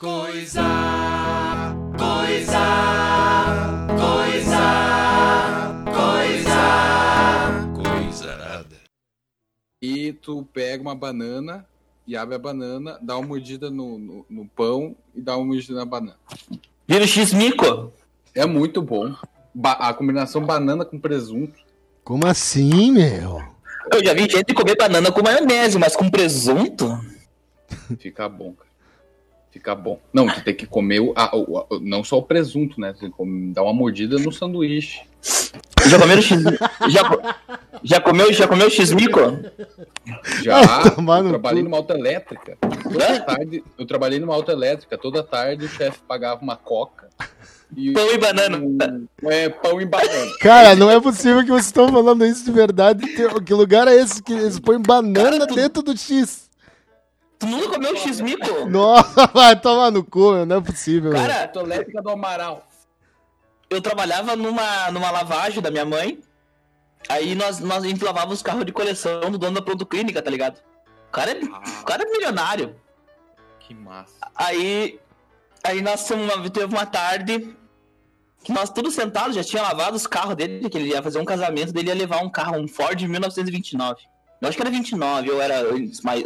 Coisa, coisa, coisa, coisa, coisa nada. E tu pega uma banana e abre a banana, dá uma mordida no, no, no pão e dá uma mordida na banana. Vira o X-Mico. É muito bom. Ba- a combinação banana com presunto. Como assim, meu? Eu já vi gente comer banana com maionese, mas com presunto? Fica bom, cara. Fica bom. Não, tu tem que comer o, a- o- a- não só o presunto, né? Tu tem que comer- dar uma mordida no sanduíche. Já comeram X... já, já comeu, já comeu X-Mico? Já, Ah, eu trabalhei numa autoelétrica. Toda tarde, eu trabalhei numa autoelétrica. Toda tarde o chefe pagava uma coca. E Pão e banana. um- é, pão e banana. Cara, não é possível que vocês estão falando isso de verdade. Que- Que lugar é esse que eles põem banana Cara, tu- dentro do X? Tu nunca comeu X-Mico? Nossa, vai tomar no cu, meu, não é possível. Cara, Autoelétrica do Amaral. eu trabalhava numa, numa lavagem da minha mãe. Aí nós, nós, a gente lavava os carros de coleção do dono da Pronto Clínica, tá ligado? O cara é, o Ah, cara é milionário. que massa. Aí, aí nós teve uma, teve uma tarde que nós todos sentados já tinha lavado os carros dele, que ele ia fazer um casamento dele ia levar um carro, um Ford 1929. Eu acho que era 29, ou era mais.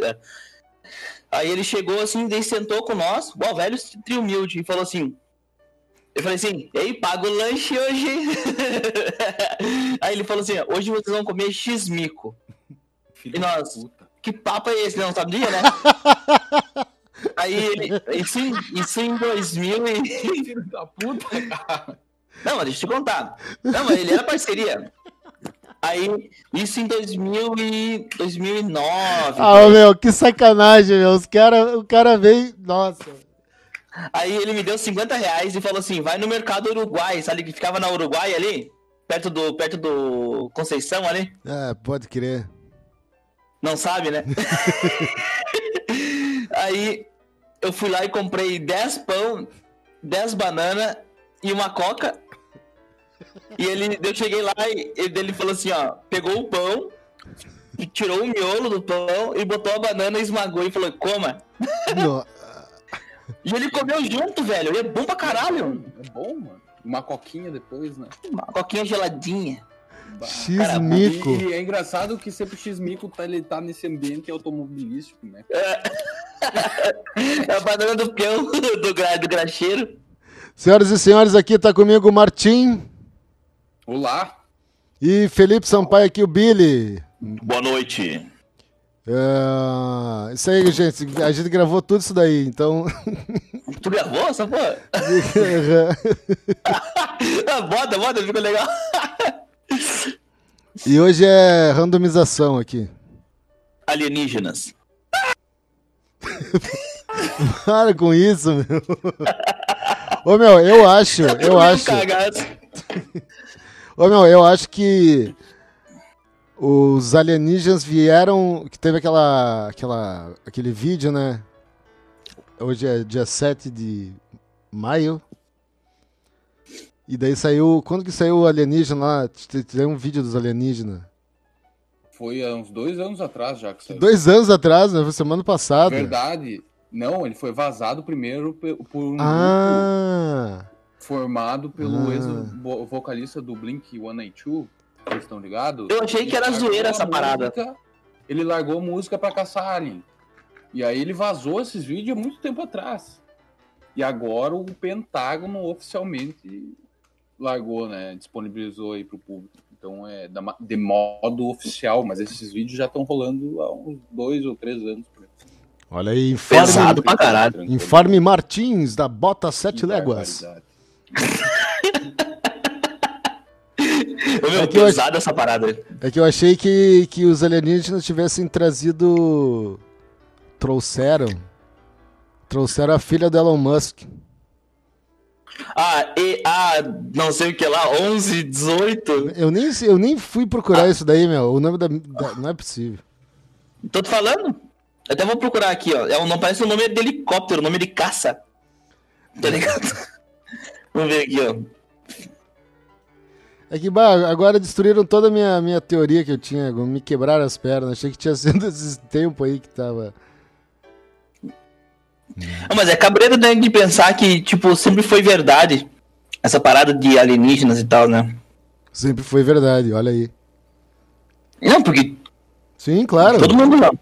Aí ele chegou assim, daí sentou com nós, o velho trio humilde, e falou assim. Eu falei assim, e aí, paga o lanche hoje? aí ele falou assim, hoje vocês vão comer X-mico. E nós? puta. Que papo é esse? Não sabia, né? Aí ele, isso em, isso em 2000 e... Filho da puta, cara. Não, mas deixa eu te contar. Não, mas ele era parceria. Aí, isso em 2000 e 2009. Ah, meu, que sacanagem, meu. Os cara, o cara veio. Nossa. Aí ele me deu 50 reais e falou assim, vai no mercado Uruguai, sabe que ficava na Uruguai ali? Perto do, perto do Conceição ali? É, pode crer. Não sabe, né? Aí eu fui lá e comprei 10 pão, 10 banana e uma coca. E ele, eu cheguei lá e ele, ele falou assim, ó, pegou o pão, tirou o miolo do pão e botou a banana e esmagou e falou, coma. No- E ele comeu junto, velho. Ele é bom pra caralho. É bom, mano. Uma coquinha depois, né? Uma coquinha geladinha. X-mico. E, e é engraçado que sempre o X-Mico tá, ele tá nesse ambiente automobilístico, né? É a banana do peão, do, gra, do graxeiro. Senhoras e senhores, aqui tá comigo o Martim Olá! e Felipe Sampaio aqui, o Billy. Boa noite. É, Isso aí, gente. A gente gravou tudo isso daí, então. Tu gravou essa porra? Bota, bota, ficou legal. e hoje é randomização aqui. Alienígenas. Para com isso, meu. Ô, meu, eu acho, eu acho. Ô, meu, eu acho que os alienígenas vieram. Que teve aquela, aquela, aquele vídeo, né? Hoje é dia 7 de maio. E daí saiu. Quando que saiu o alienígena lá? Tem um vídeo dos alienígenas. Foi há uns dois anos atrás já que saiu. Dois anos atrás, né? Foi semana passada. Verdade. Não, ele foi vazado primeiro por um grupo Ah! Formado pelo Ah. ex-vocalista do Blink-182. Vocês estão ligados? Eu achei que era Ele zoeira essa parada. música- Ele largou música pra caçar alien. E aí ele vazou esses vídeos há muito tempo atrás. E agora o Pentágono oficialmente largou, né? Disponibilizou aí pro público. Então é de modo oficial, mas esses vídeos já estão rolando há uns dois ou três anos. Olha aí, informe, Pesado pra caralho. Informe Martins, da Bota Sete Léguas. Barbaridade. Ô, meu, É que eu pesado essa parada. É que eu achei que, que os alienígenas tivessem trazido. Trouxeram. Trouxeram a filha do Elon Musk. Ah, e a não sei o que lá, 11, 18. Eu nem, eu nem fui procurar isso daí, meu. O nome da, da- Não é possível. Tô te falando? Eu até vou procurar aqui, ó. É não parece o nome de helicóptero, o nome de caça. Tá ligado? Vamos ver aqui, ó. É que, bah, agora destruíram toda a minha, minha teoria que eu tinha. Me quebraram as pernas. Achei que tinha sido esses tempos aí que tava. Não, mas é cabreiro né, de pensar que, tipo, sempre foi verdade essa parada de alienígenas e tal, né? Sempre foi verdade, olha aí. Não, porque Sim, claro. todo mundo não.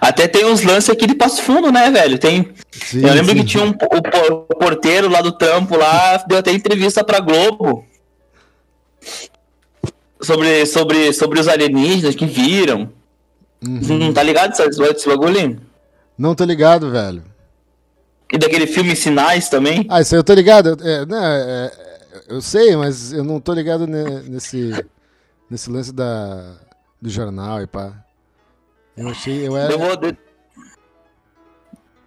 Até tem uns lances aqui de Passo Fundo, né, velho? Tem. Sim, eu lembro sim. que tinha um, o, o porteiro lá do trampo lá, deu até entrevista pra Globo. Sobre, sobre, sobre os alienígenas que viram. Uhum. Não tá ligado esse, esse bagulho? Não tô ligado, velho. E daquele filme Sinais também? Ah, isso aí eu tô ligado. É, né, é, eu sei, mas eu não tô ligado ne- nesse, nesse lance da, do jornal e pá. Eu achei, eu, era, Eu vou. de-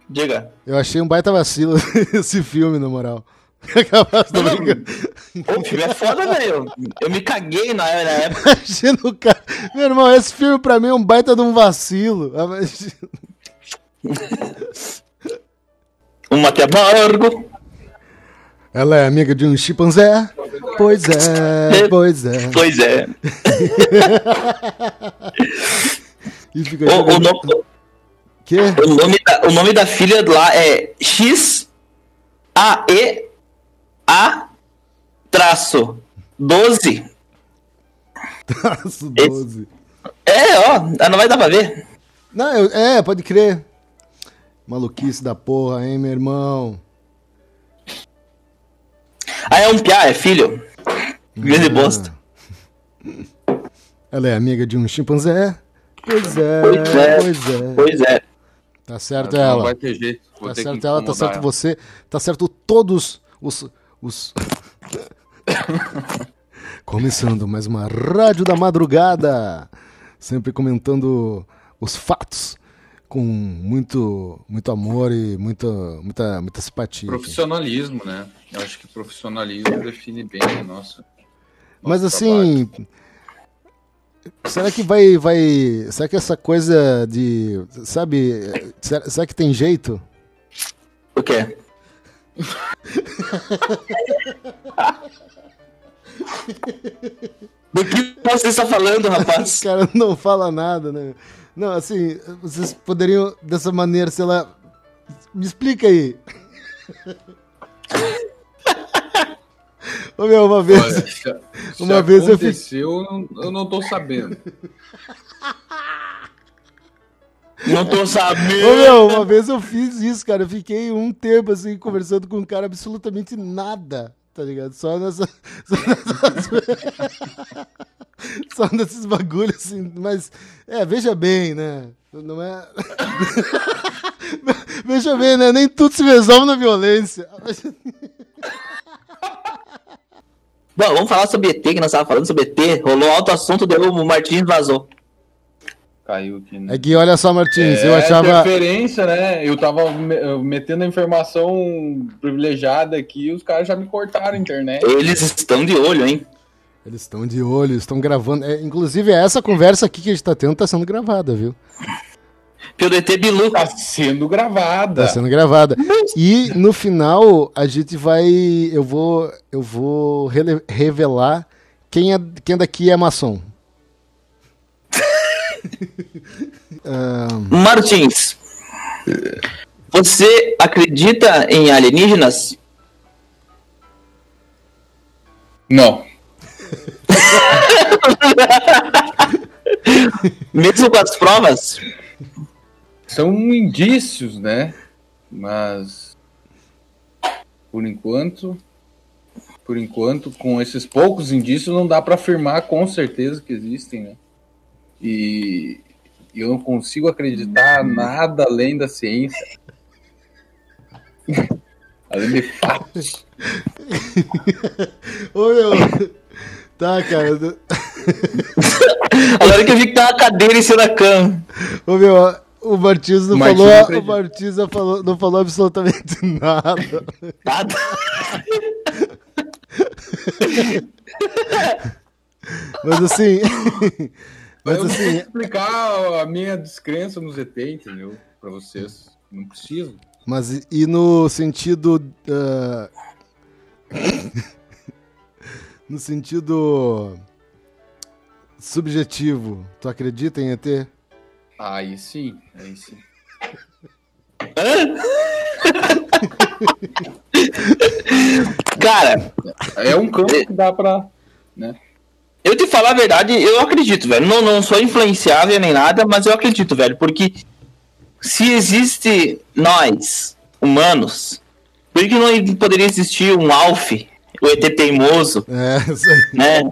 Diga. eu achei um baita vacilo esse filme, na moral. Capaz. Pô, o filme é foda, velho. Eu me caguei na, na época. Imagina o cara. Meu irmão, esse filme pra mim é um baita de um vacilo. Ah, que é amargo. Ela é amiga de um chimpanzé? Pois é, pois é. Pois é. E fica O, o, nome, o, nome da, o nome da filha lá é X A E A traço 12. Traço 12. É, ó, não vai dar pra ver. Não, eu- é, pode crer. Maluquice da porra, hein, meu irmão. Ah, é um piá, é filho. Grande bosta. Ela é amiga de um chimpanzé? Pois é, Pois é. pois é. Pois é. Tá certo Não ela. vai ter jeito. Vou Tá ter que certo ela, tá certo você, tá certo todos os. os... Começando mais uma Rádio da Madrugada. Sempre comentando os fatos com muito, muito amor e muita, muita, muita simpatia. Profissionalismo, né? Eu acho que profissionalismo define bem a nossa. Mas nosso assim, será que vai, vai, será que essa coisa de, sabe, será, será que tem jeito? O quê? Do que você está falando, Os rapaz? caras não fala nada, né? Não, assim, vocês poderiam dessa maneira, sei lá, me explica aí. Ô meu, uma vez, Olha, Uma vez eu fiz- aconteceu, eu não, eu não tô sabendo. Não tô Ô sabendo. meu, uma vez eu fiz isso, cara. Eu fiquei um tempo assim conversando com um cara absolutamente nada, tá ligado? Só nessa. Só, nessas- só nesses bagulhos assim. Mas, é, veja bem, né? Não é. veja bem, né? Nem tudo se resolve na violência. Bom, vamos falar sobre ET, que nós estávamos falando sobre ET. Rolou alto assunto, deu o Martins vazou. Caiu aqui, né? É que olha só, Martins, eu É achava. interferência, né? Eu tava me- eu metendo a informação privilegiada aqui e os caras já me cortaram a internet. Eles estão de olho, hein? Eles estão de olho, estão gravando. É, inclusive, essa conversa aqui que a gente tá tendo tá sendo gravada, viu? Pelo ET Bilu. Tá sendo gravada. Tá sendo gravada. E no final a gente vai, eu vou, eu vou revelar quem é, quem daqui é maçom. Ahn, Martins, você acredita em alienígenas? Não. Mesmo com as provas? São indícios, né? Mas por enquanto, por enquanto, com esses poucos indícios, não dá para afirmar com certeza que existem, né? E eu não consigo acreditar nada além da ciência. além de fatos. Ô meu. Tá, cara. Agora que eu vi que tá uma cadeira em cima da cama. Ô meu, o Martins não Martins falou, não o. Martins não falou, não falou absolutamente nada. Nada. Mas assim, mas eu assim, vou explicar a minha descrença no ZT, entendeu? Para vocês. Não preciso. Mas e- e no sentido. ah, no sentido. subjetivo, tu acredita em ET? Aí sim, aí sim. Cara, é um campo que dá pra. Né? Eu te falar a verdade, eu acredito, velho. Não, não sou influenciável nem nada, mas eu acredito, velho, porque se existe nós, humanos, por que não poderia existir um Alf, o ET teimoso? É, isso aí. Né?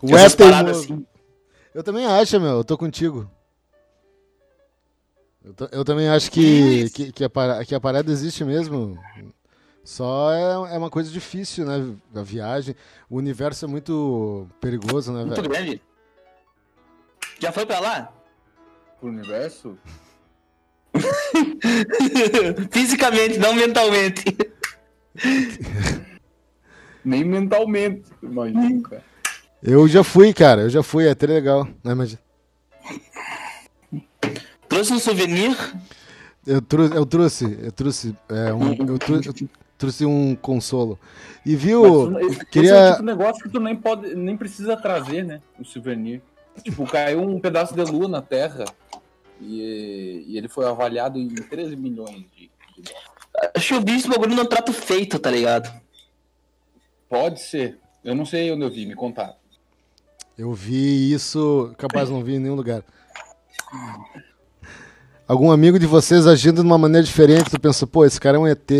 O ET teimoso. Assim. Eu também acho, meu, eu tô contigo. Eu, eu também acho que, que, que, a para- que a parada existe mesmo. Só é, é uma coisa difícil, né? A viagem. O universo é muito perigoso, né, Muito velho? grande. Já foi pra lá? Pro universo? Fisicamente, não mentalmente. Nem mentalmente, imagina, cara. Eu já fui, cara. Eu já fui. É até legal. Né, mas Trouxe um souvenir. eu, trouxe, eu trouxe. Eu trouxe. é, um, eu, trou- eu trouxe um consolo. E viu? Mas queria- é o tipo de negócio que tu nem, pode, nem precisa trazer, né? O souvenir. Tipo, caiu um pedaço de lua na Terra e, e ele foi avaliado em 13 milhões de, de dólares. Acho que eu vi esse bagulho num trato feito, tá ligado? Pode ser. Eu não sei onde eu vi, me contaram. Eu vi isso, capaz não vi em nenhum lugar. Algum amigo de vocês agindo de uma maneira diferente, tu pensa, pô, esse cara é um ET.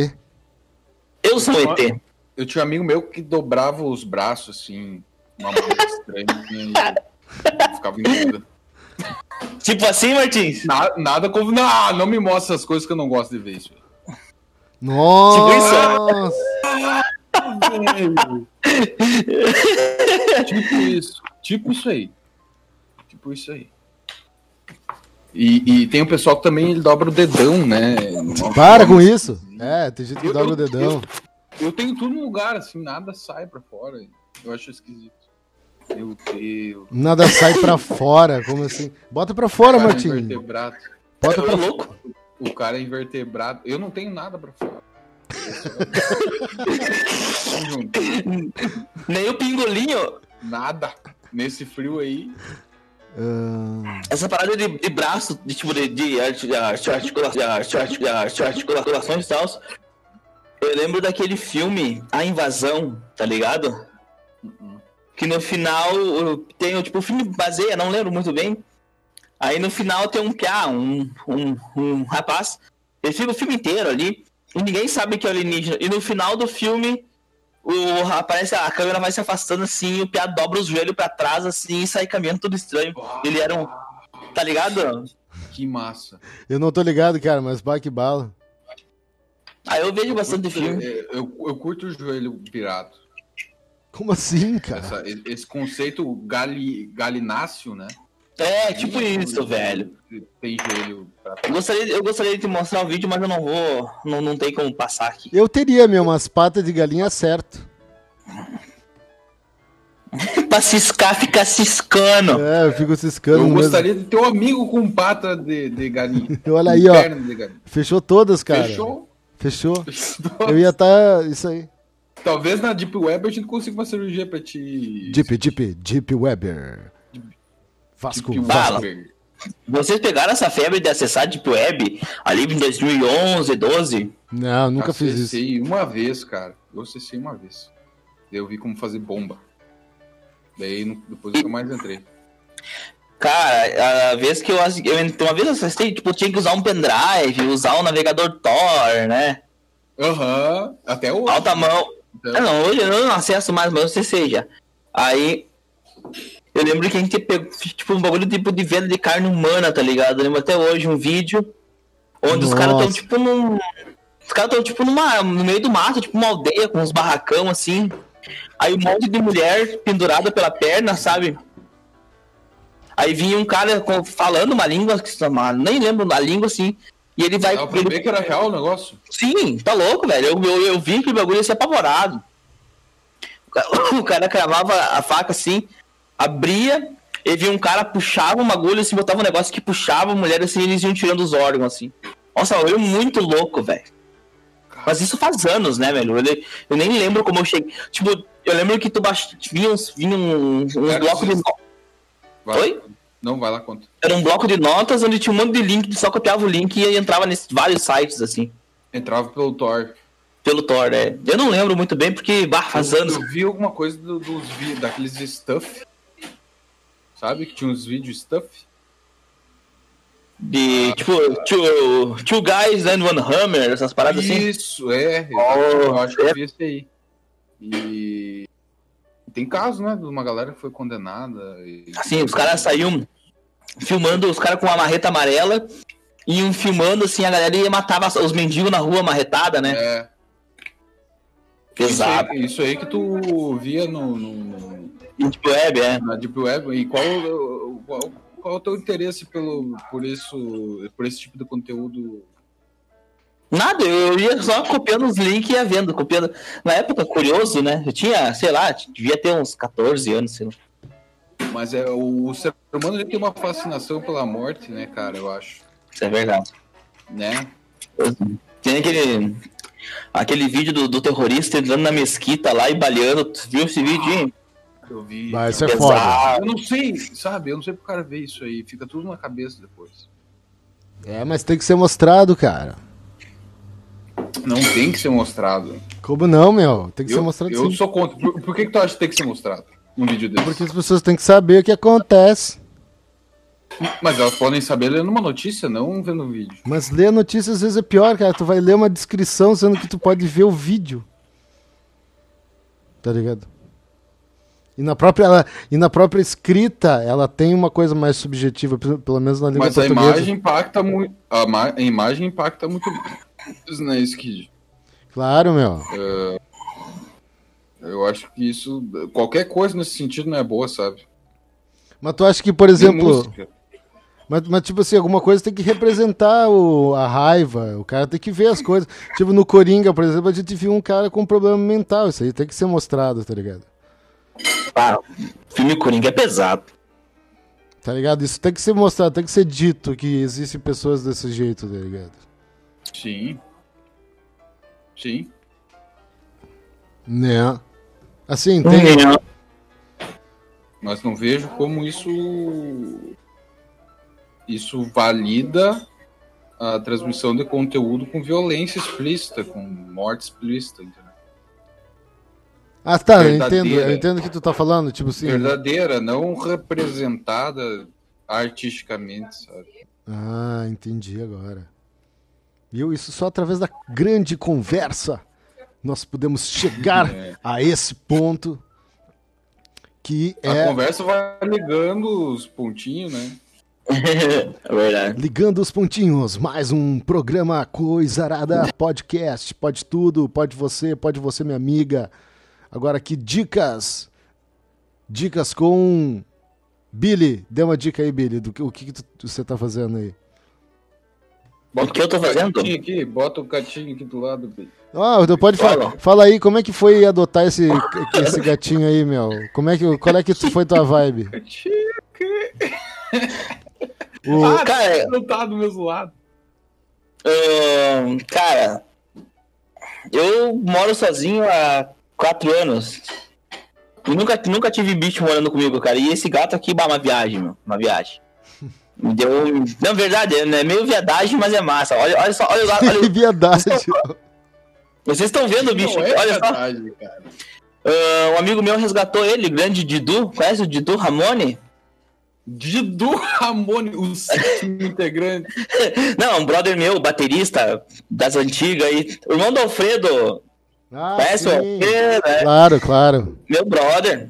Eu sou um ET. Eu tinha um amigo meu que dobrava os braços assim, uma maneira estranha e ficava em dúvida. Tipo assim, Martins? Nada, nada como. Não, não me mostra as coisas que eu não gosto de ver isso. Nossa! tipo isso. Tipo isso aí. Tipo isso aí. E, e tem o pessoal que também ele dobra o dedão, né? Para com isso! É, tem gente que Eu- dobra o eu- dedão. Eu tenho tudo no lugar, assim, nada sai pra fora. Eu acho esquisito. Meu Deus. Nada sai pra fora, como assim? Bota pra fora, O cara é Martim. invertebrado. Bota Eu pra louco. O cara é invertebrado. Eu não tenho nada pra fora. Tamo junto. Nem o pingolinho. Nada. Nesse frio aí. Ah, Essa parada de, de braço, de tipo de, de, de arti- articula- de de arti- articulações e tal. Eu lembro daquele filme A Invasão, tá ligado? Que no final tem tipo, o filme baseia, não lembro muito bem. Aí no final tem um piá, um, um, um rapaz. Ele fica o filme inteiro ali. E ninguém sabe que é alienígena. E no final do filme, o aparece a câmera vai se afastando assim, e o piá dobra os joelhos pra trás assim e sai caminhando tudo estranho. Ele era um. Tá ligado? Que massa. eu não tô ligado, cara, mas pá, que bala. Aí eu vejo bastante filme. É, Eu, eu curto o joelho virado. Como assim, cara? Essa- esse conceito gali, galináceo, né? É, tipo isso, velho. Tem joelho pra Eu gostaria, eu gostaria de te mostrar o vídeo, mas eu não vou. Não, não tem como passar aqui. Eu teria, meu, umas patas de galinha certo. pra ciscar, ficar ciscando. É, eu fico ciscando Eu mesmo. gostaria de ter um amigo com pata de, de galinha. Olha aí, ó. Fechou todas, cara. Fechou? Fechou. Eu ia estar. Isso aí. Talvez na Deep Web a gente consiga uma cirurgia pra te. Deep, Deep, Deep Weber. Vasco. Deep Bala. Web. Vocês pegaram essa febre de acessar Deep Web ali em 2011, 12? Não, nunca fiz isso. Acessei uma vez, cara. Eu acessei uma vez. Daí eu vi como fazer bomba. Daí depois eu nunca mais entrei. Cara, a vez que eu, eu entrei- uma vez eu acessei, tipo, tinha que usar um pendrive, usar um navegador Tor, né? Aham. Até hoje. Alta mão. Então, Ah, não, hoje eu não acesso mais, mas eu acessei já. Aí, eu lembro que a gente pegou, tipo, um bagulho tipo de venda de carne humana, tá ligado? Eu lembro até hoje um vídeo onde os caras tão, Nossa. tipo, num... Os caras tão, tipo, numa, no meio do mato, tipo, uma aldeia com uns barracão, assim. Aí um monte de mulher pendurada pela perna, sabe? Aí vinha um cara falando uma língua, que nem lembro a língua, assim. E ele vai... Dava pra ele- que era real o negócio. Sim, tá louco, velho. Eu, eu, eu vi que o bagulho ia ser apavorado. O cara, o cara cravava a faca assim, abria, e via um cara, puxava um bagulho assim, botava um negócio que puxava a mulher assim, e eles iam tirando os órgãos assim. Nossa, eu muito louco, velho. Mas isso faz anos, né, velho? Eu, eu nem lembro como eu cheguei. Tipo, eu lembro que tu baix... vinha uns, vinha uns, uns blocos de. isso- no- Vai. Oi? Não, vai lá, conta. Era um bloco de notas onde tinha um monte de link, tu só copiava o link e entrava nesses vários sites assim. Entrava pelo Tor. Pelo Thor, né? Eu não lembro muito bem, porque, bah, faz anos. Eu vi alguma coisa do- dos daqueles stuff. Sabe? Que tinha uns vídeos stuff. De, tipo, two, two Guys and One Hammer, essas paradas assim. Isso, é. Oh, eu acho que é. eu vi esse aí. E tem caso, né? De uma galera que foi condenada. E... Assim, os caras saíam filmando os caras com uma marreta amarela, iam filmando assim, a galera ia matava os mendigos na rua marretada, né? É. Pesado. Isso aí, isso aí que tu via no, no- no- Deep Web, é. na Deep Web. E qual, qual, qual é o teu interesse pelo, por, isso, por esse tipo de conteúdo? Nada, eu ia só copiando os links e ia vendo, copiando. Na época, curioso, né? Eu tinha, sei lá, devia ter uns 14 anos, sei lá. Mas é, o, o ser humano tem uma fascinação pela morte, né, cara? Eu acho. Isso é verdade. Né? Tem aquele, aquele vídeo do, do terrorista entrando na mesquita lá e baleando. Tu viu esse vídeo, hein? Eu vi. Mas isso é foda. Eu não sei, sabe? Eu não sei pro cara ver isso aí. Fica tudo na cabeça depois. É, mas tem que ser mostrado, cara. Não tem que ser mostrado. Como não, meu? Tem que ser Eu, mostrado eu sim. sou contra. Por, por que, que tu acha que tem que ser mostrado um vídeo desse? Porque as pessoas têm que saber o que acontece. Mas elas podem saber lendo uma notícia, não vendo um vídeo. Mas ler a notícia às vezes é pior, cara. Tu vai ler uma descrição, sendo que tu pode ver o vídeo. Tá ligado? E na própria, e na própria escrita, ela tem uma coisa mais subjetiva, pelo menos na língua Mas a portuguesa. imagem impacta muito. A, a imagem impacta muito mais, né, Skid? Claro, meu. Eu acho que isso. Qualquer coisa nesse sentido não é boa, sabe? Mas tu acha que, por exemplo, mas, mas tipo assim, alguma coisa tem que representar o, a raiva, o cara tem que ver as coisas. Tipo, no Coringa, por exemplo, a gente viu um cara com problema mental, isso aí tem que ser mostrado, tá ligado? Ah, filme Coringa é pesado. Tá ligado? Isso tem que ser mostrado, tem que ser dito que existem pessoas desse jeito, tá ligado? Sim. Sim. Né? Assim, tem. Não. Mas não vejo como isso. Isso valida a transmissão de conteúdo com violência explícita, com morte explícita, entendeu? Ah, tá, eu entendo, eu entendo o que tu tá falando, tipo assim. Verdadeira, não representada artisticamente, sabe? Ah, entendi agora. Viu? Isso só através da grande conversa nós podemos chegar É. a esse ponto que A é conversa vai ligando os pontinhos, né? é verdade. Ligando os pontinhos, mais um programa Coisarada Podcast. Pode tudo, pode você, pode você, minha amiga. Agora aqui, dicas. Dicas com Billy. Dê uma dica aí, Billy, do que, o que, que tu- você tá fazendo aí. O que eu tô fazendo? Gatinho aqui, bota o gatinho aqui do lado. Billy. Ah, então pode falar. Fala. Aí, como é que foi adotar esse, esse gatinho aí, meu? Como é que, qual é que foi tua vibe? Gatinho, O- Ah, cara- não tá do mesmo lado. Ahn, cara, eu moro sozinho há quatro anos. E nunca, nunca tive bicho morando comigo, cara. E esse gato aqui, bah, uma viagem, meu. Uma viagem. Me deu. Na verdade, é é meio viadagem, mas é massa. Olha, olha só, olha, o gato, olha, Que viadagem. Vocês estão vendo o bicho? Não é olha só. verdade, cara. Ah, um amigo meu resgatou ele, grande Didu. Conhece o Didu Ramone? Didu Ramone, o sétimo integrante. Não, um brother meu, baterista das antigas aí. Irmão do Alfredo. Ah, Conhece o sim. Alfredo? É. Claro, claro. meu brother,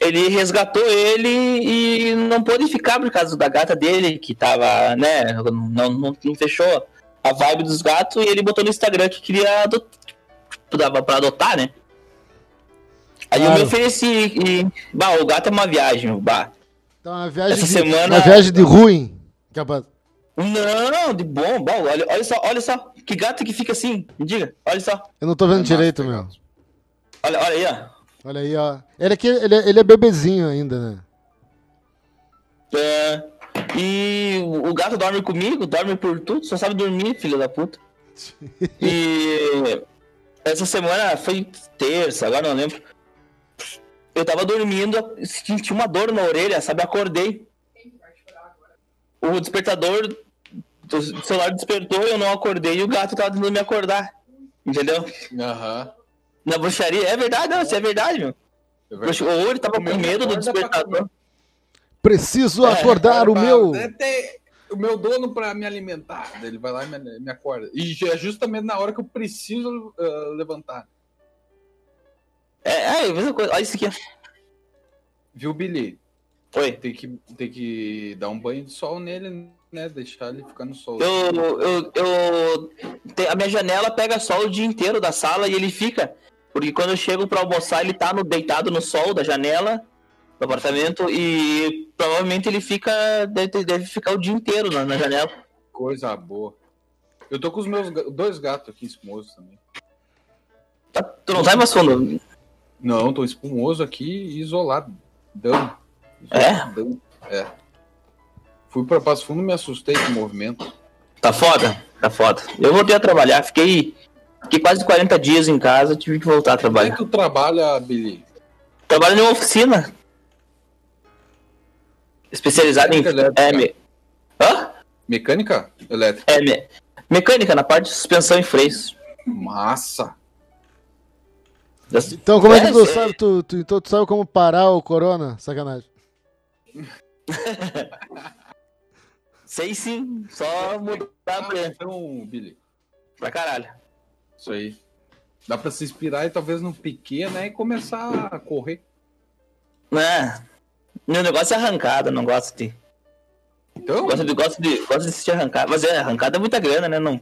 ele resgatou ele e não pôde ficar por causa da gata dele, que tava, né, não, não, não fechou a vibe dos gatos, e ele botou no Instagram que queria adotar, dava pra adotar, né? Aí eu Claro. me ofereci e, bah, o gato é uma viagem, bah. Então, uma viagem, Essa de, semana- uma viagem de ruim. Capaz. Não, de bom, bom, olha, olha só, olha só, que gato que fica assim, me diga, olha só, Eu não tô vendo É massa, direito, tá meu. ligado? olha, olha aí, ó. Olha aí, ó. Ele, aqui, ele, é- ele é bebezinho ainda, né? É, e o gato dorme comigo, dorme por tudo, só sabe dormir, filho da puta. E essa semana foi terça, agora não lembro. Eu tava dormindo, senti uma dor na orelha, sabe? Acordei. O despertador do celular despertou, eu não acordei e o gato tava tentando me acordar. Entendeu? Aham. Na bruxaria. É verdade, não, isso é verdade, meu. É verdade. Ou ele tava com medo do pra despertador. Preciso É, acordar o Pra- meu. é, tem o meu dono pra me alimentar. Ele vai lá e me, me acorda. E é justamente na hora que eu preciso ah, levantar. É, é, a mesma coisa. Olha isso aqui. Viu, Billy? Oi. Tem que, tem que dar um banho de sol nele, né? Deixar ele ficar no sol. Eu, eu, eu, a minha janela pega sol o dia inteiro da sala e ele fica. Porque quando eu chego pra almoçar, ele tá no, deitado no sol da janela do apartamento e provavelmente ele fica. Deve, deve ficar o dia inteiro na, na janela. Coisa boa. Eu tô com os meus dois gatos aqui espumosos também. Tá- tu não sai mais fundo. Não, tô espumoso aqui e isolado. Dando. É? Dando. É. Fui pra Passo Fundo e me assustei com o movimento. Tá foda? Tá foda. Eu voltei a trabalhar, fiquei, fiquei quase 40 dias em casa, tive que voltar a Como é trabalhar. que tu trabalha, Billy? Trabalho em uma oficina. Especializada em. Elétrica. É, me... Hã? Mecânica elétrica. É, me... mecânica na parte de suspensão e freios. Massa. Então, como é que É, tu sei. sabe? Tu, tu- então tu sabe como parar o corona? Sacanagem. Sei sim, só mudar pra, então, Billy, pra caralho. isso aí. Dá pra se inspirar e talvez no Piquet, né? E começar a correr. É. Meu negócio é arrancada, não gosto de. Então, Gosto de, gosto de, gosto de assistir arrancada. Mas é, arrancada é muita grana, né? Não.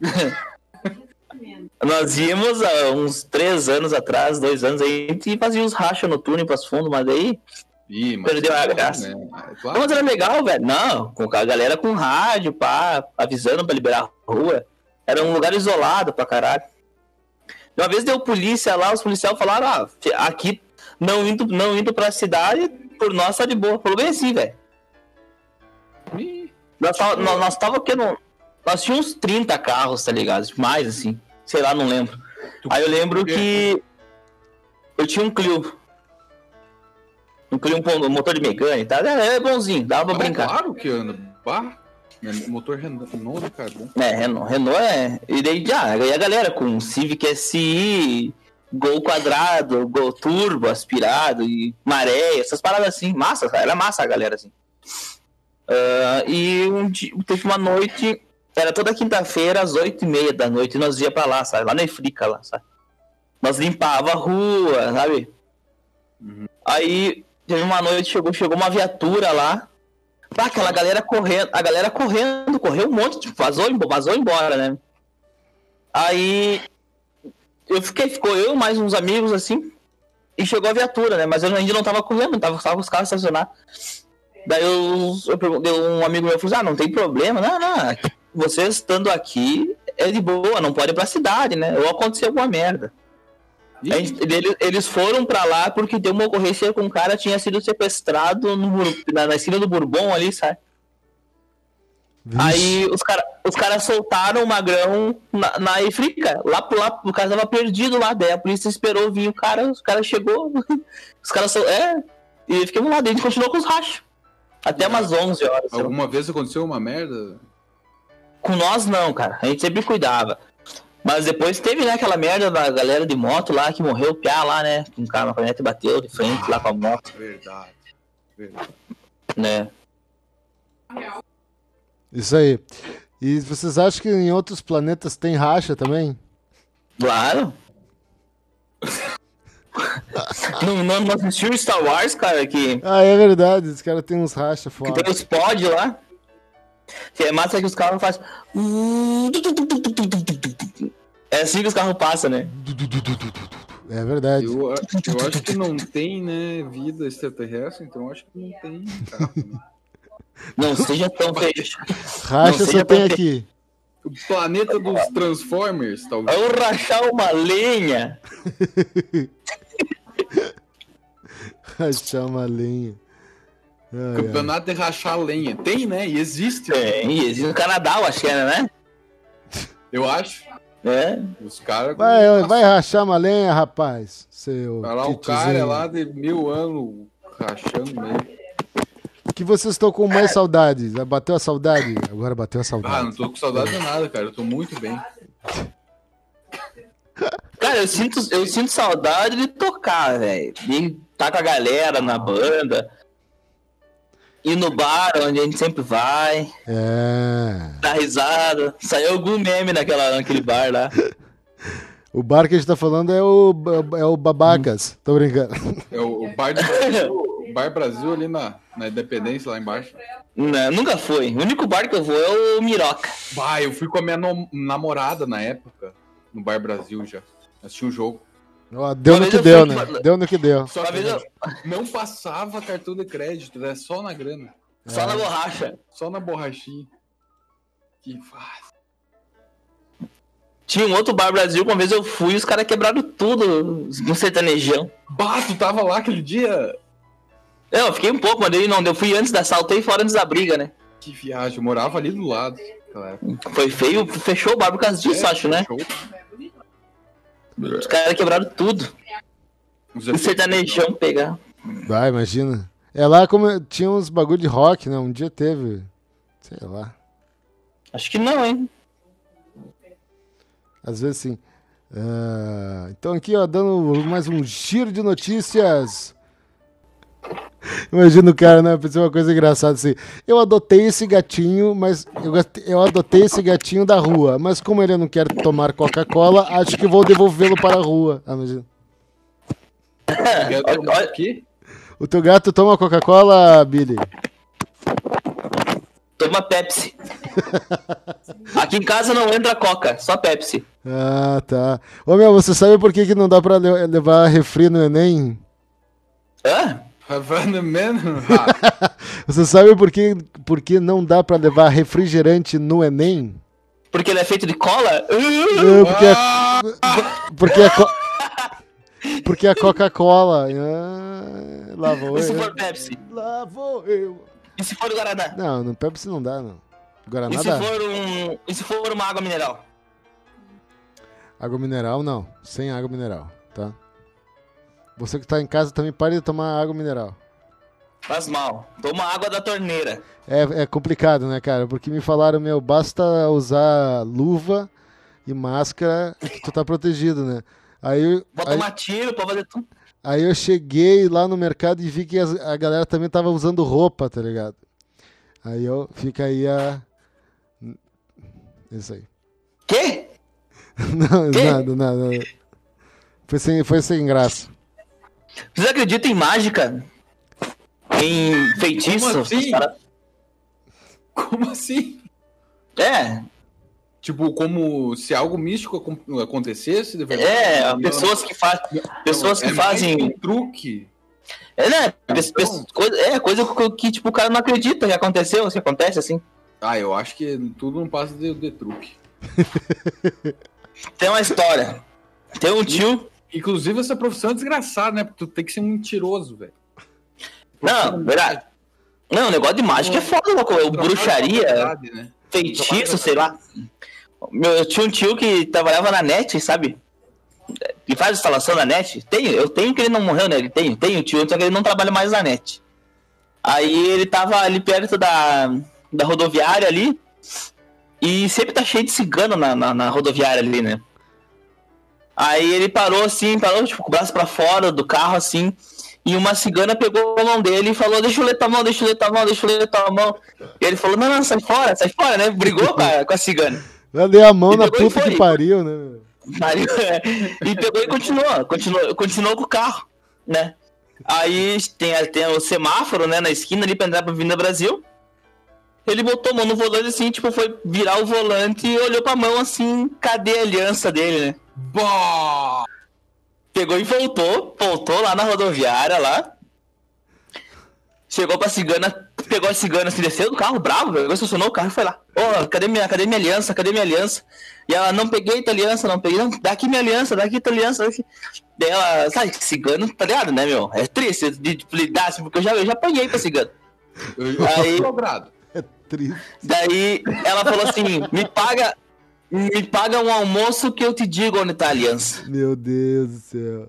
Nós íamos há uns três anos atrás, dois anos aí, e fazia os rachas no túnel para fundo, mas daí. Ih, Perdeu a é graça. né? É Não, claro. mas era legal, velho. Não, com a galera com rádio, pá, avisando pra liberar a rua. Era um lugar isolado pra caralho. Uma vez deu polícia lá, os policiais falaram, ah, aqui não indo, não indo pra cidade, por nós tá de boa. Falou bem assim, velho. Nós tava, nós, nós tava aqui no. Nós tínhamos uns 30 carros, tá ligado? Mais assim. Sei lá, não lembro. Aí eu lembro que. Eu tinha um Clio. Clio, um motor de mecânica, tá? É, é bonzinho, dava pra ah, brincar. Claro que anda. Bah, né, motor Renault, cara. É, Renault, Renault é. E daí já, e a galera com Civic SI, Gol quadrado, Gol turbo, aspirado e maré, essas paradas assim. Massa, era massa a galera assim. Ah, e um dia, teve uma noite, era toda quinta-feira, às oito e meia da noite, e nós ia pra lá, sabe? Lá na Efrica, lá, sabe? Nós limpava a rua, sabe? Aí teve uma noite, chegou, chegou uma viatura lá. Pá, aquela galera correndo, a galera correndo, correu um monte, tipo, vazou, vazou embora, né? Aí eu fiquei, ficou eu mais uns amigos assim, e chegou a viatura, né? Mas eu ainda não tava correndo, tava, tava os carros estacionados. Daí eu, eu perguntei, um amigo meu falou assim, ah, não tem problema, não, não, vocês estando aqui é de boa, não pode ir pra cidade, né? Ou aconteceu alguma merda. Gente- eles, eles foram pra lá porque deu uma ocorrência com um cara que tinha sido sequestrado no, na, na esquina do Bourbon ali, sabe? Vixe. Aí os caras os cara soltaram o magrão na, na Ifrica. Lá pro lá, o cara tava perdido lá. Daí a polícia esperou vir o cara, os caras chegou. Os caras sol- É. E ficamos lá, daí a gente continuou com os rachos. Até umas 11 horas. Alguma vez aconteceu uma merda? Com nós não, cara. A gente sempre cuidava. Mas depois teve, né, aquela merda da galera de moto lá que morreu o piá lá, né? Um cara na caminhonete bateu de frente lá com a moto, Verdade. Verdade. né? Isso aí. E vocês acham que em outros planetas tem racha também? Claro. não, não, não assistiu Star Wars, cara, que, Ah, é verdade. Os caras têm uns racha que foda. tem os pod lá. Que é massa que os carros fazem. É assim que os carros passam, né? É verdade. Eu, a- eu acho que não tem, né, vida extraterrestre, então eu acho que não tem carro. né? Não seja tão feio. Racha só seja tem aqui. O planeta dos Transformers, talvez. Eu rachar uma lenha. Rachar uma lenha. Ai. Campeonato de rachar lenha. Tem, né? E existe. É, e existe no Canadá, eu acho que era, né? Eu acho. É. Os caras. Vai, vai rachar uma lenha, rapaz. Seu Vai lá o cara é lá de mil anos rachando meio. que vocês estão com mais saudade? Já Bateu a saudade? Agora bateu a Ah, saudade. não tô com saudade de nada, cara. Eu tô muito bem. Cara, eu sinto, eu sinto saudade de tocar, velho. De estar com a galera na banda. Ir no bar onde a gente sempre vai, É. dar risada. Saiu algum meme naquela, naquele bar lá. O bar que a gente tá falando é o, é o Babacas. Tô brincando. É o, o bar do Brasil, o Bar Brasil ali na, na Independência, lá embaixo. Não, nunca foi. O único bar que eu vou é o Miroca. Bah, eu fui com a minha no- namorada na época, no Bar Brasil já. Assisti o jogo. Ó, deu Uma no que eu deu, né? pra- Deu no que deu. Só que vez eu- não passava cartão de crédito, era só na grana. Só na borracha. Só na borrachinha. Que fácil. Tinha um outro bar Brasil que uma vez eu fui e os caras quebraram tudo no sertanejão. Bah, tu tava lá aquele dia? É, Eu fiquei um pouco, mas daí não. Eu fui antes da saltei fora antes da briga, né? Que viagem, eu morava ali do lado. época. Foi feio, fechou o bar por causa disso, É, acho, né? Os caras quebraram tudo. O sertanejão pegar. Vai, imagina. É lá como tinha uns bagulho de rock, né? Um dia teve. Sei lá. Acho que não, hein? Às vezes sim. Ah, então aqui, ó, dando mais um giro de notícias. Imagina o cara, né? Pensei uma coisa engraçada assim. Eu adotei esse gatinho, mas eu, eu adotei esse gatinho da rua. Mas como ele não quer tomar Coca-Cola, acho que vou devolvê-lo para a rua. Ah, imagina. Olha- aqui? O teu gato toma Coca-Cola, Billy? Toma Pepsi. Aqui em casa não entra Coca, só Pepsi. Ah, tá. Ô meu, você sabe por que, que não dá pra le- levar refri no Enem? Hã? Havana Man? Ah, Você sabe por que, por que não dá pra levar refrigerante no Enem? Porque ele é feito de cola? É, porque, a, porque a, co- porque a Coca-Cola. Ah, lá vou E se eu. for Pepsi? Lá vou eu. E se for o Guaraná? Não, no Pepsi não dá, não. Guaraná E se dá. for um. E se for uma água mineral? Água mineral, não. Sem água mineral, tá? Você que tá em casa também pare de tomar água mineral. Faz mal. Toma água da torneira. É, é complicado, né, cara? Porque me falaram, meu, basta usar luva e máscara que tu tá protegido, né? Aí, Pode aí, tomar tiro, pode fazer tudo. aí eu cheguei lá no mercado e vi que as- a galera também tava usando roupa, tá ligado? Aí eu, fica aí a... Isso aí. Quê? Não, Quê? nada, nada. Foi sem, foi sem graça. Vocês acreditam em mágica? Em feitiço? Como assim? Cara- como assim? É, Tipo, como se algo místico acon- acontecesse? de verdade? é, Não, pessoas que fazem. Pessoas é que mais fazem. um truque. É, né? Então- coisa, é, coisa que, que, tipo, o cara não acredita que aconteceu, que acontece assim. Ah, eu acho que tudo não passa de, de truque. Tem uma história. Tem um tio. Inclusive, essa profissão é desgraçada, né? Porque tu tem que ser um mentiroso, velho. Não, verdade. Não, o negócio de mágica é foda, louco. É bruxaria, Verdade, né? feitiço, sei lá. Meu, eu tinha um tio que trabalhava na net, sabe? Que faz instalação na net. Tenho, eu tenho que ele não morreu, né? Ele tem, tem um tio, só que ele não trabalha mais na net. Aí ele tava ali perto da, da rodoviária ali. E sempre tá cheio de cigano na, na, na rodoviária ali, né? Aí ele parou assim, parou, tipo, com o braço pra fora do carro, assim. E uma cigana pegou a mão dele e falou: Deixa eu ler tua mão, deixa eu ler tua mão, deixa eu ler tua mão. E ele falou: Não, não, sai fora, sai fora, né? Brigou com a, com a cigana. Eu dei a mão E na puta que pariu, né? Aí, e pegou e continuou, continuou, continuou com o carro, né? Aí tem, tem o semáforo, né, na esquina ali pra entrar pra Vinda Brasil. Ele botou a mão no volante assim, tipo, foi virar o volante e olhou pra mão assim, cadê a aliança dele, né? Bah! Pegou e voltou, voltou lá na rodoviária lá. Chegou pra cigana, pegou a cigana assim, desceu do carro, bravo, pegou, estacionou o carro e foi lá. Ô, cadê minha, cadê minha aliança? Cadê minha aliança? E ela, não peguei tua aliança, não peguei, não, dá aqui minha aliança, dá aqui tua aliança. Daqui. Daí ela, sabe, cigano, tá ligado, né, meu? É triste de, de lidar assim, porque eu já, eu já apanhei pra cigano. Eu, eu Aí- sou dobrado. Triste. Daí ela falou assim, me paga, me paga um almoço que eu te digo onde tá a aliança. Meu Deus do céu.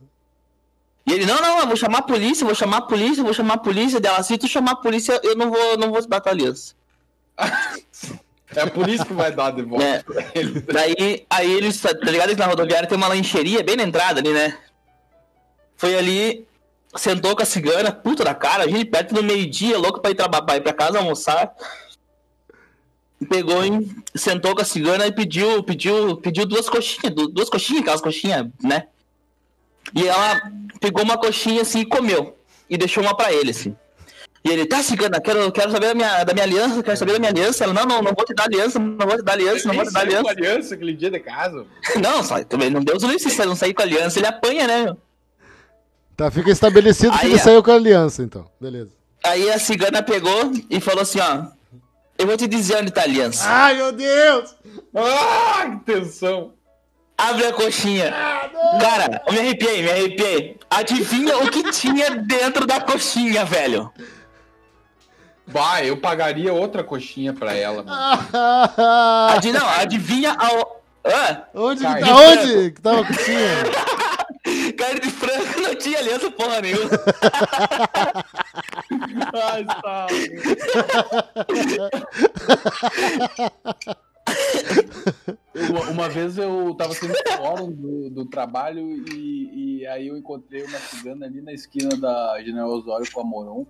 E ele, não, não, eu vou chamar a polícia, vou chamar a polícia, vou chamar a polícia dela. Se tu chamar a polícia, eu não vou, não vou dar tua aliança. É por isso que vai dar de volta É. pra ele. Daí, aí eles, tá ligado? Eles na rodoviária tem uma lancheria bem na entrada ali, né? Foi ali, sentou com a cigana, puta da cara, a gente perto do meio-dia, louco pra ir, pra ir pra casa almoçar. Pegou e sentou com a cigana e pediu, pediu, pediu duas coxinhas, du- duas coxinhas, aquelas coxinhas, né? E ela pegou uma coxinha assim e comeu. E deixou uma pra ele, assim. E ele, tá, cigana, quero, quero saber da minha, da minha aliança, quero saber da minha aliança. Ela, não, não, não vou te dar aliança, não vou te dar aliança, não vou te dar Ele saiu com aliança. aliança aquele dia de casa. Não, só, também não Deus livre se não sair com aliança, ele apanha, né, meu? Tá, fica estabelecido que Aí, ele ó. saiu com a aliança, então. Beleza. Aí a cigana pegou e falou assim, ó. Eu vou te dizer onde tá a aliança. Ai, meu Deus! Ah, que tensão. Abre a coxinha. Cara, eu me arrepiei, me arrepiei. Adivinha o que tinha dentro da coxinha, velho? Bah, eu pagaria outra coxinha pra ela. mano. Ah, Adi, não, adivinha ao. Hã? onde que tá? de Onde que tava a coxinha? Carne de frango não tinha aliança porra nenhuma. Ai, tá. Uma, uma vez eu tava saindo fora do, do trabalho e, e aí eu encontrei uma cigana ali na esquina da General Osório com a Moron.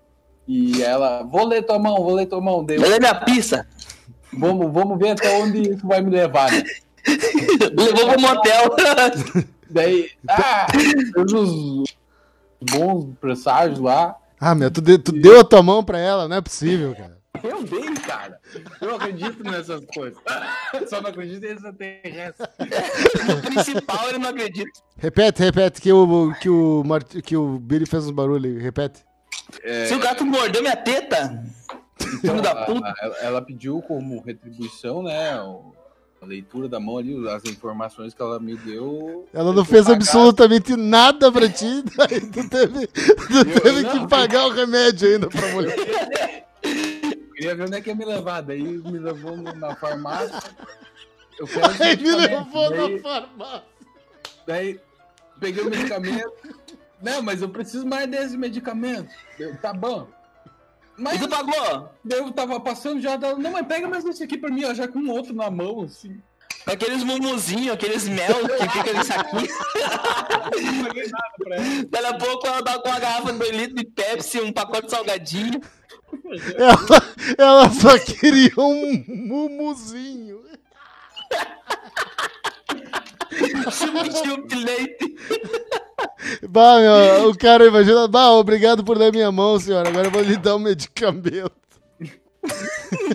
E ela, vou ler tua mão, vou ler tua mão. Dei, Ela é minha pista. vamos, vamos ver até onde isso vai me levar, né? Levou pro motel. Daí, ah, fez os bons presságios lá. Ah, meu, tu, de- tu deu a tua mão pra ela, não é possível, cara. Eu dei, cara. Eu acredito nessas coisas. Só não acredito em extraterrestre. No principal, ele não acredita. Repete, repete, que o, que o, Mart... que o Billy fez uns barulhos aí. Repete. É, Se o gato mordeu minha teta, filho da ela, puta. ela- ela pediu como retribuição, né? o- A leitura da mão ali, as informações que ela me deu. Ela não eu fez pagar. absolutamente nada pra ti, daí tu teve, tu Eu- teve não. que pagar o remédio ainda pra mulher. Eu queria ver onde é que ia me levar. Daí me levou na farmácia. Eu quero Aí me levou daí, na farmácia. daí peguei o medicamento. Não, mas eu preciso mais desse medicamento. Eu, tá bom. Mas E tu pagou? eu tava passando já, dela, não, mas pega mais esse aqui pra mim, ó, já com um outro na mão, assim. Aqueles mumuzinhos, aqueles mel que fica nesse saquinho. Não paguei nada pra ela. Daqui a pouco ela dá com uma garrafa de 2 litros de Pepsi, um pacote de salgadinho. Ela, ela só queria um mumuzinho. Chup-chup leite. Bah, meu, o cara imagina, bah, obrigado por dar minha mão, senhora. Agora eu vou lhe dar um medicamento.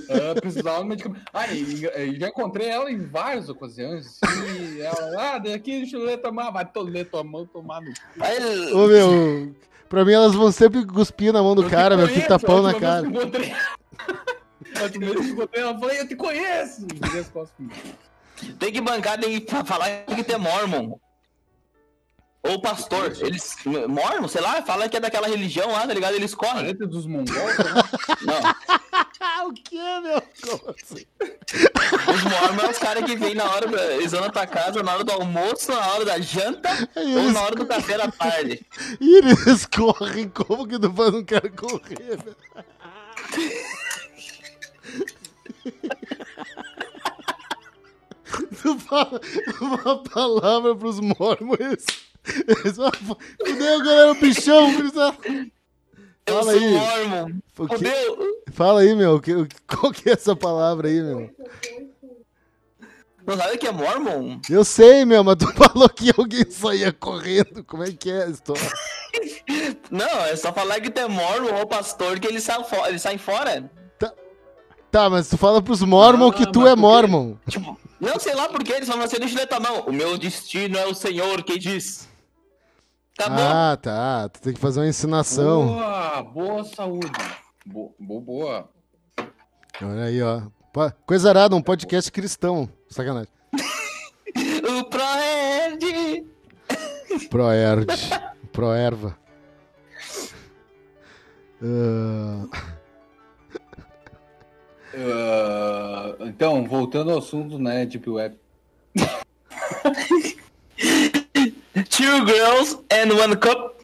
Ela precisava de medicamento. Ah, e, e já encontrei ela em várias ocasiões. E ela, ah, daqui deixa eu ler mão. Vai to- ler tua mão tomar no cu. Ô, meu, pra mim elas vão sempre cuspir na mão do Eu cara, meu, conheço, que tapão a na cara. eu encontrei- A vez que eu encontrei ela, eu falei, eu te conheço. Tem que bancar, tem que fa- falar que tem mormon. Ou pastor. Eles. Mormon, sei lá, fala que é daquela religião lá, tá ligado? Eles correm. Parente dos mongols, né? Não. O que, meu? Assim? Os mormons é os caras que vêm na hora da. Eles vão na tua casa na hora do almoço, na hora da janta Aí ou eles- na hora do café da tarde. E eles correm, como que tu faz um cara correr, velho? Tu fala uma palavra pros mormons, eles, eles fudeu, galera, o bichão, Fala sou aí. mormon. Que-. Fala aí, meu, que, qual que é essa palavra aí, meu? Não sabe o que é mormon? Eu sei, meu, mas tu falou que alguém saía correndo, como é que é a história? Não, é só falar que tu é mormon ou pastor que eles saem, fo eles saem fora. Tá, mas tu fala pros mormons Ah, que tu é mormon. Tipo, não sei lá por que eles falam assim, deixa eu mão. O meu destino é o Senhor que diz. Tá bom? Ah, tá. Tu tem que fazer uma ensinação. Boa, boa saúde. Boa, boa. Olha aí, ó. Coisa arada, um podcast cristão. Sacanagem. O Proerd. Proerd. Proerva. Ah, Ah, então, voltando ao assunto, né, Deep Web. Two girls and one cup.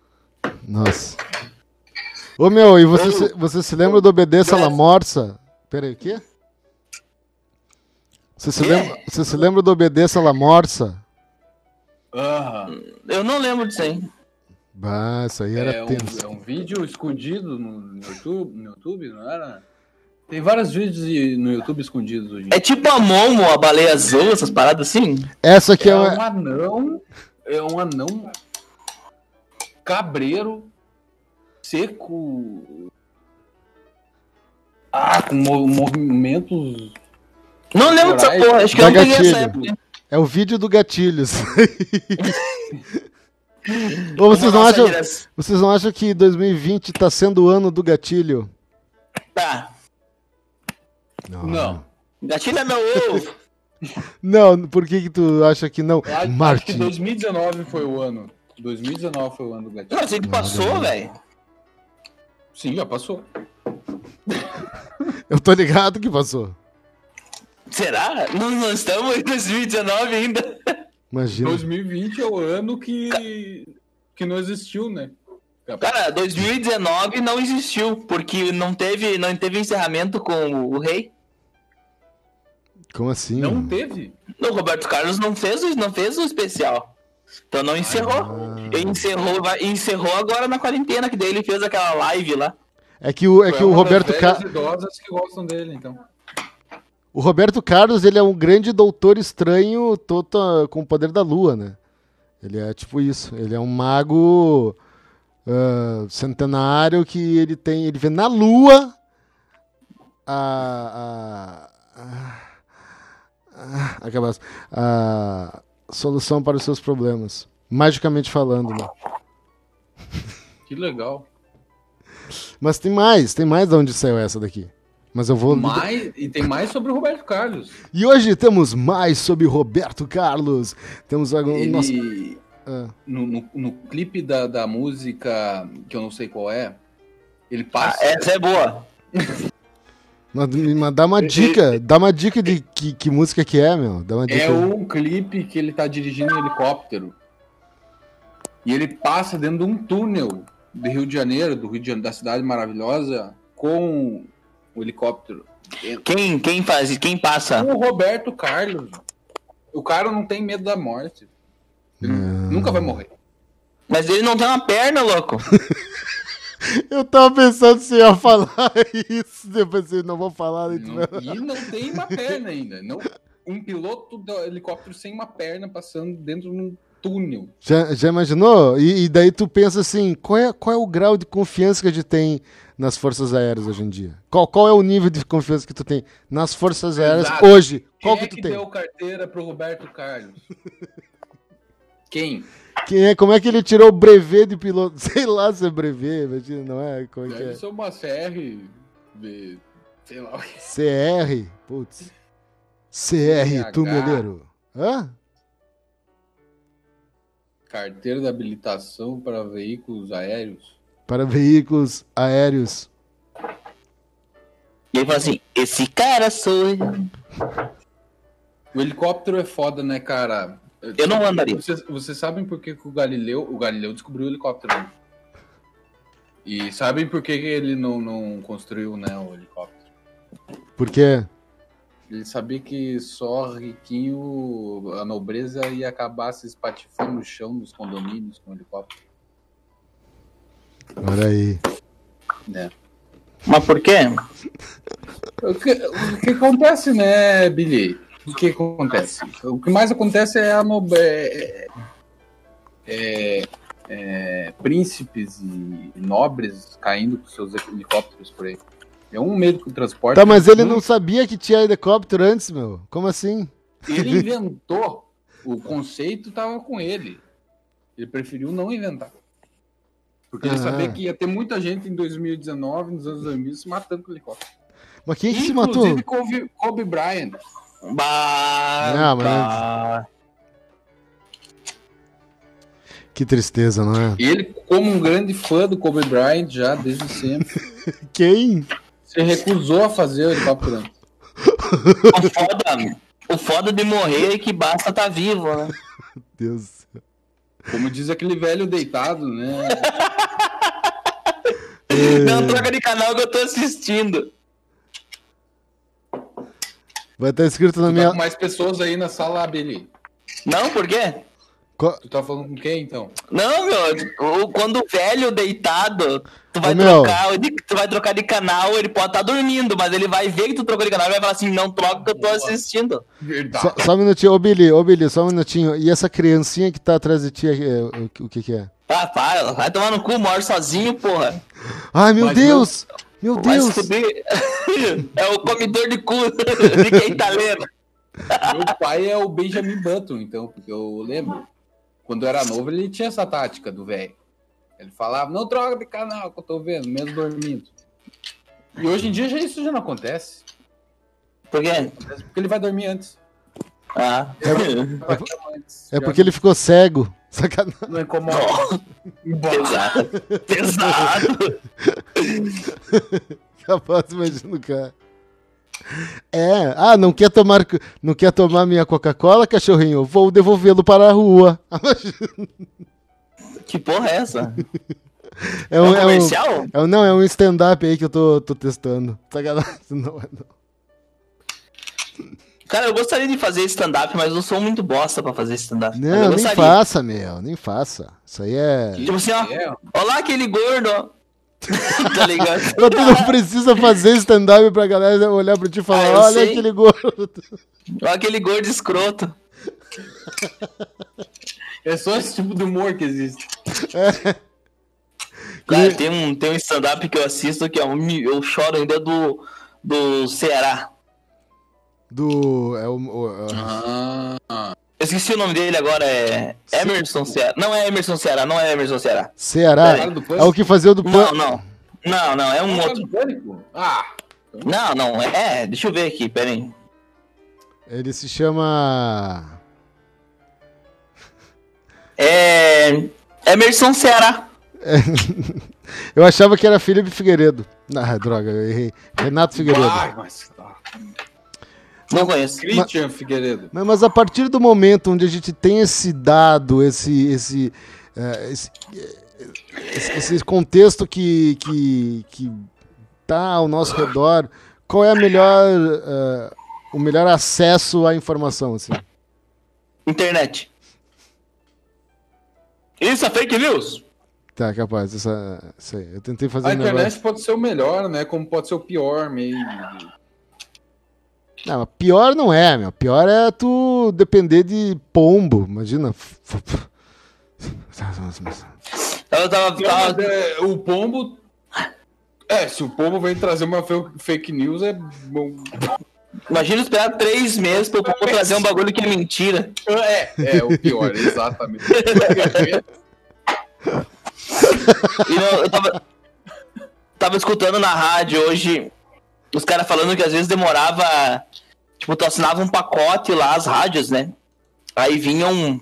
nossa. Ô, meu, e você, se, você se lembra do Obedeça La Morsa? Pera aí, o quê? Você se, lembra, você se lembra do Obedeça La Morsa? Aham. Eu não lembro disso aí. Bah, isso aí era É um, tenso. é um vídeo escondido no, no YouTube, no YouTube, não era? Tem vários vídeos de- no YouTube escondidos hoje. É tipo a Momo, a baleia azul, essas paradas assim? Essa aqui É é, um uma... anão, é um anão cabreiro, seco, ah, com mo- movimentos. Não lembro dessa porra, acho que eu não peguei essa época. é o vídeo do Gatilhos. Ou vocês não, acham, vocês não acham que 2020 tá sendo o ano do gatilho? Tá. Não. Gatilho é meu ovo. Não, por que que tu acha que não? Eu acho- acho que Martin. 2019 foi o ano. 2019 foi o ano do gatilho. Nossa, ele passou, velho. Sim, já passou. Eu tô ligado que passou. Será? Não, não estamos em 2019 ainda. Imagina. 2020 é o ano que, que não existiu, né? Cara, 2019 não existiu, porque não teve, não teve encerramento com o rei. Como assim? Não teve. O Roberto Carlos não fez, o- não fez o especial. Então não encerrou. Ah. Ele encerrou, vai- encerrou agora na quarentena, que daí ele fez aquela live lá. É que o, é que o Roberto velhas Ca... idosas que gostam dele, então. o Roberto Carlos, ele é um grande doutor estranho tota, com o poder da lua, né? Ele é tipo isso. Ele é um mago ah, centenário que ele tem, ele vê na lua a, a, a, a, acaba- a solução para os seus problemas. Magicamente falando, né? Que legal. Mas tem mais, tem mais de onde saiu essa daqui. Mas eu vou. Mais, e tem mais sobre o Roberto Carlos. E hoje temos mais sobre Roberto Carlos. Temos agora Ele, nosso. Ah, no, no, no clipe da, da música, que eu não sei qual é, ele Ah, passa. essa é boa. Mas, mas dá uma dica, dá uma dica de que, que música que é, meu. Dá uma dica. É um clipe que ele tá dirigindo um helicóptero. E ele passa dentro de um túnel do Rio de Janeiro, do Rio de Janeiro, da cidade maravilhosa, com o helicóptero. Quem, quem faz, quem passa? O Roberto Carlos. O cara não tem medo da morte. Ele nunca vai morrer. Mas ele não tem uma perna, louco. Eu tava pensando se ia falar isso. Eu pensei, não vou falar. Não- e não tem uma perna ainda. Não, um piloto do helicóptero sem uma perna passando dentro de um túnel. Já, já imaginou? E, e daí tu pensa assim, qual é, qual é o grau de confiança que a gente tem nas forças aéreas hoje em dia? Qual, qual é o nível de confiança que tu tem nas forças aéreas Exato. hoje? Qual Quem que é tu que tem? deu carteira pro Roberto Carlos? Quem? Quem é, como é que ele tirou o brevet de piloto? Sei lá se é brevet, imagina, não é? Como é que Deve é? ser uma CR de. Sei lá o que. CR, putz. CR, CH. tuneleiro. Hã? Carteira de habilitação para veículos aéreos. Para veículos aéreos. E ele fala assim: esse cara sou eu. O helicóptero é foda, né, cara? Eu não andaria. Vocês, vocês sabem por que, que o Galileu. O Galileu descobriu o helicóptero. né? E sabem por que, que ele não, não construiu né, o helicóptero? Por quê? Ele sabia que só riquinho, a nobreza ia acabar se espatifando no chão dos condomínios com o helicóptero. Olha aí. Né? Mas por quê? O que, o que acontece, né, Billy? O que acontece? O que mais acontece é a nobre... é, é- é, príncipes e nobres caindo com seus helicópteros por aí. É um meio de transporte. Tá, mas ele não sabia que tinha helicóptero antes, meu. Como assim? Ele inventou. O conceito tava com ele. Ele preferiu não inventar. Porque ele Ah. sabia que ia ter muita gente em 2019, nos anos 2000, se matando com helicóptero. Mas quem que se matou? Inclusive Kobe Bryant. Bah, Não, mas- bah. Que tristeza, não é? Ele, como um grande fã do Kobe Bryant, já desde sempre, Quem? se recusou a fazer o helicóptero. antes. O foda, o foda de morrer é que basta tá vivo, né? Deus do céu. Como diz aquele velho deitado, né? Não troca de canal que eu tô assistindo. Vai estar escrito na Tu tá minha. com mais pessoas aí na sala, Billy. Não, por quê? Co- Tu tá falando com quem, então? Não, meu, quando o velho deitado, tu vai Ô, meu. trocar, de- tu vai trocar de canal, ele pode estar dormindo, mas ele vai ver que tu trocou de canal e vai falar assim, não troca que eu tô assistindo. Verdade. Só, só um minutinho, ô Billy, ô Billy, só um minutinho. E essa criancinha que tá atrás de ti, é, o, o que que é? Ah, para, vai tomar no cu, mora sozinho, porra. Ai, meu Mas Deus! Meu Deus! fuder. É o comedor de cu de quem tá lendo. Meu pai é o Benjamin Button, então, porque eu lembro. Quando eu era novo, ele tinha essa tática do velho. Ele falava, não troca de canal que eu tô vendo, mesmo dormindo. E hoje em dia já, isso já não acontece. Por quê? Acontece Porque ele vai dormir antes. Ah. Antes. É Já porque ele ficou cego. Sacanagem. Não incomoda. Pesado. Pesado. Capaz, imagina o cara. É, ah, não quer tomar, não quer tomar minha Coca-Cola, cachorrinho? Vou devolvê-lo para a rua. Que porra é essa? É É um, um é um, comercial? é um- não, é um stand-up aí que eu tô, tô testando. Sacanagem, não é não. Cara, eu gostaria de fazer stand-up, mas eu sou muito bosta pra fazer stand-up. Eu Não, nem faça, meu, nem faça. Isso aí é. Tipo assim, ó. É, Olha lá aquele gordo, ó. tá ligado? Tu não precisa fazer stand-up pra galera olhar pra ti e falar: Ah, eu olha sei. aquele gordo. Olha aquele gordo escroto. é só esse tipo de humor que existe. Cara, tem um, tem um stand-up que eu assisto que é um, eu choro ainda do, do Ceará. Do. É o. o- Ah, Eu esqueci o nome dele agora, é Emerson Ceará. Não é Emerson Ceará, não é Emerson Ceará. Ceará. É Pânico? o que fazia o do Não, Pan. não. Não, não, é um Não é outro. do Pânico? Ah, Não, não, é, é, deixa eu ver aqui, pera aí. Ele se chama. É. Emerson Ceará. Eu achava que era Felipe Figueiredo. Ah, droga, eu errei. Renato Figueiredo. vai, mas... ah, Não conheço. Christian Figueiredo. Mas, mas a partir do momento onde a gente tem esse dado, esse, esse, esse, esse, esse contexto que, que, que tá ao nosso redor, qual é a melhor, eh, o melhor acesso à informação? Assim? Internet. Isso é fake news? Tá, capaz. Essa, isso aí. Eu tentei fazer A um internet negócio. pode ser o melhor, né? Como pode ser o pior meio. Não, pior não é, meu. Pior é tu depender de pombo. Imagina. Eu tava. Tava- é, o pombo. É, se o pombo vem trazer uma fake news, é bom. Imagina esperar três meses pra eu poder trazer um bagulho que é mentira. É, é o pior, exatamente. E não, eu tava. Tava escutando na rádio hoje os caras falando que às vezes demorava. Tipo, tu assinava um pacote lá, as rádios, né? Aí vinha um,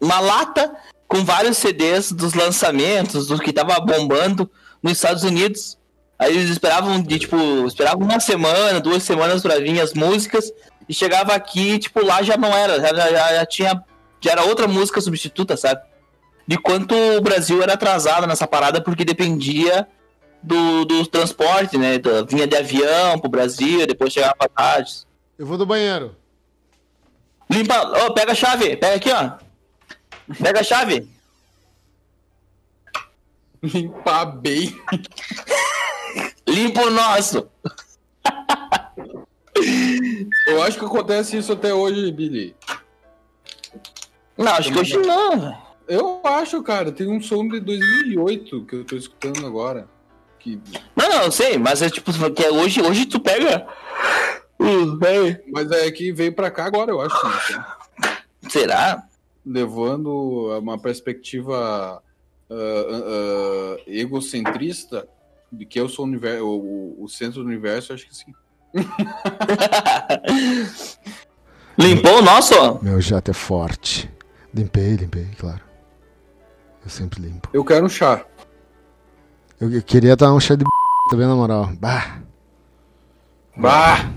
uma lata com vários CDs dos lançamentos, do que tava bombando nos Estados Unidos. Aí eles esperavam de, tipo, esperavam uma semana, duas semanas pra vir as músicas. E chegava aqui, tipo, lá já não era, já, já, já tinha. Já era outra música substituta, sabe? de quanto o Brasil era atrasado nessa parada porque dependia do, do transporte, né? Da- vinha de avião pro Brasil, depois chegava pra rádios. Eu vou do banheiro. Limpa, ó, pega a chave, pega aqui, ó. Pega a chave. Limpar bem. Limpa o nosso. Eu acho que acontece isso até hoje, Billy. Não, acho que hoje não, velho. Eu acho, cara. Tem um som de 2008 que eu tô escutando agora. Que... Não, não, eu sei, mas é tipo, que é hoje, hoje tu pega. Uh, véi. Mas é que veio pra cá agora, eu acho. Sim, Será? levando uma perspectiva ah, ah, egocentrista de que eu sou o, univer- o- o- centro do universo, acho que sim. Limpou o nosso? Meu jato é forte. Limpei, limpei, claro. Eu sempre limpo. Eu quero um chá. Eu, eu queria dar um chá de b... também, na moral. Bah, Bah!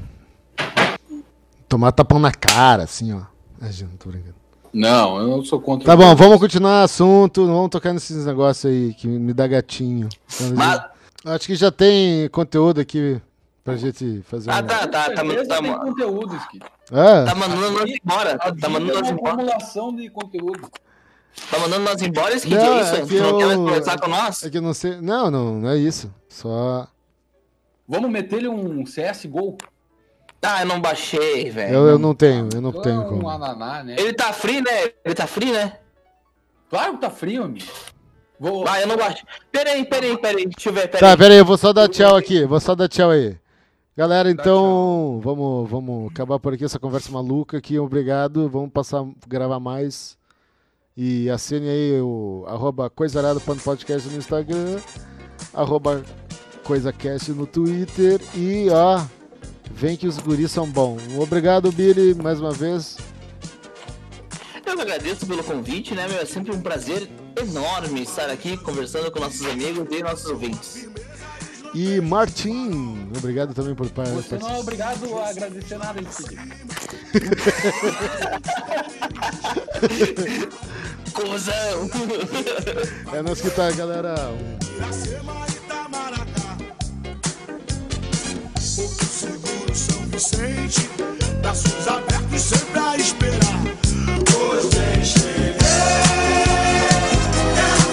Tomar tapão na cara, assim, ó. Imagina, tô brincando. Não, eu não sou contra. Tá bom, vamos continuar o assunto. Não vamos tocar nesses negócios aí que me dá gatinho. Mas, Acho que já tem conteúdo aqui Pra gente fazer Ah, um... tá, tá, tá, tá, tem tá, conteúdo, Skid. Ah, tá mandando nós embora. A Tá, tá mandando é nós uma embora. acumulação de conteúdo. Tá mandando nós embora, Skid, Não, é isso? é que Tu não quer mais eu- conversar com nós? é que eu não sei... Não, não, não é isso. Só... Vamos meter-lhe um CSGO? Ah, eu não baixei, velho. Eu, eu não tenho, eu não tenho um como. ananá, né? Ele tá free, né? Ele tá free, né? Claro que tá frio, amigo. Vou... Ah, eu não baixei. Pera aí, pera aí, pera aí. Deixa eu ver, pera Tá, aí. pera aí, eu vou só dar tchau aqui. Vou só dar tchau aí. Galera, então, vamos, vamos acabar por aqui essa conversa maluca aqui. Obrigado. Vamos passar a gravar mais. E assine aí o arroba coisarado.podcast no Instagram, arroba coisacast no Twitter e ó, vem que os guris são bons. Obrigado, Billy, mais uma vez. Eu que agradeço pelo convite, né, meu? É sempre um prazer enorme estar aqui conversando com nossos amigos e nossos ouvintes. E Martim, obrigado também por participar. não é obrigado a agradecer nada. Cusão! É nós que tá, galera. Um e Seguro, São Vicente, braços abertos sempre a esperar. Pois deixei. Quero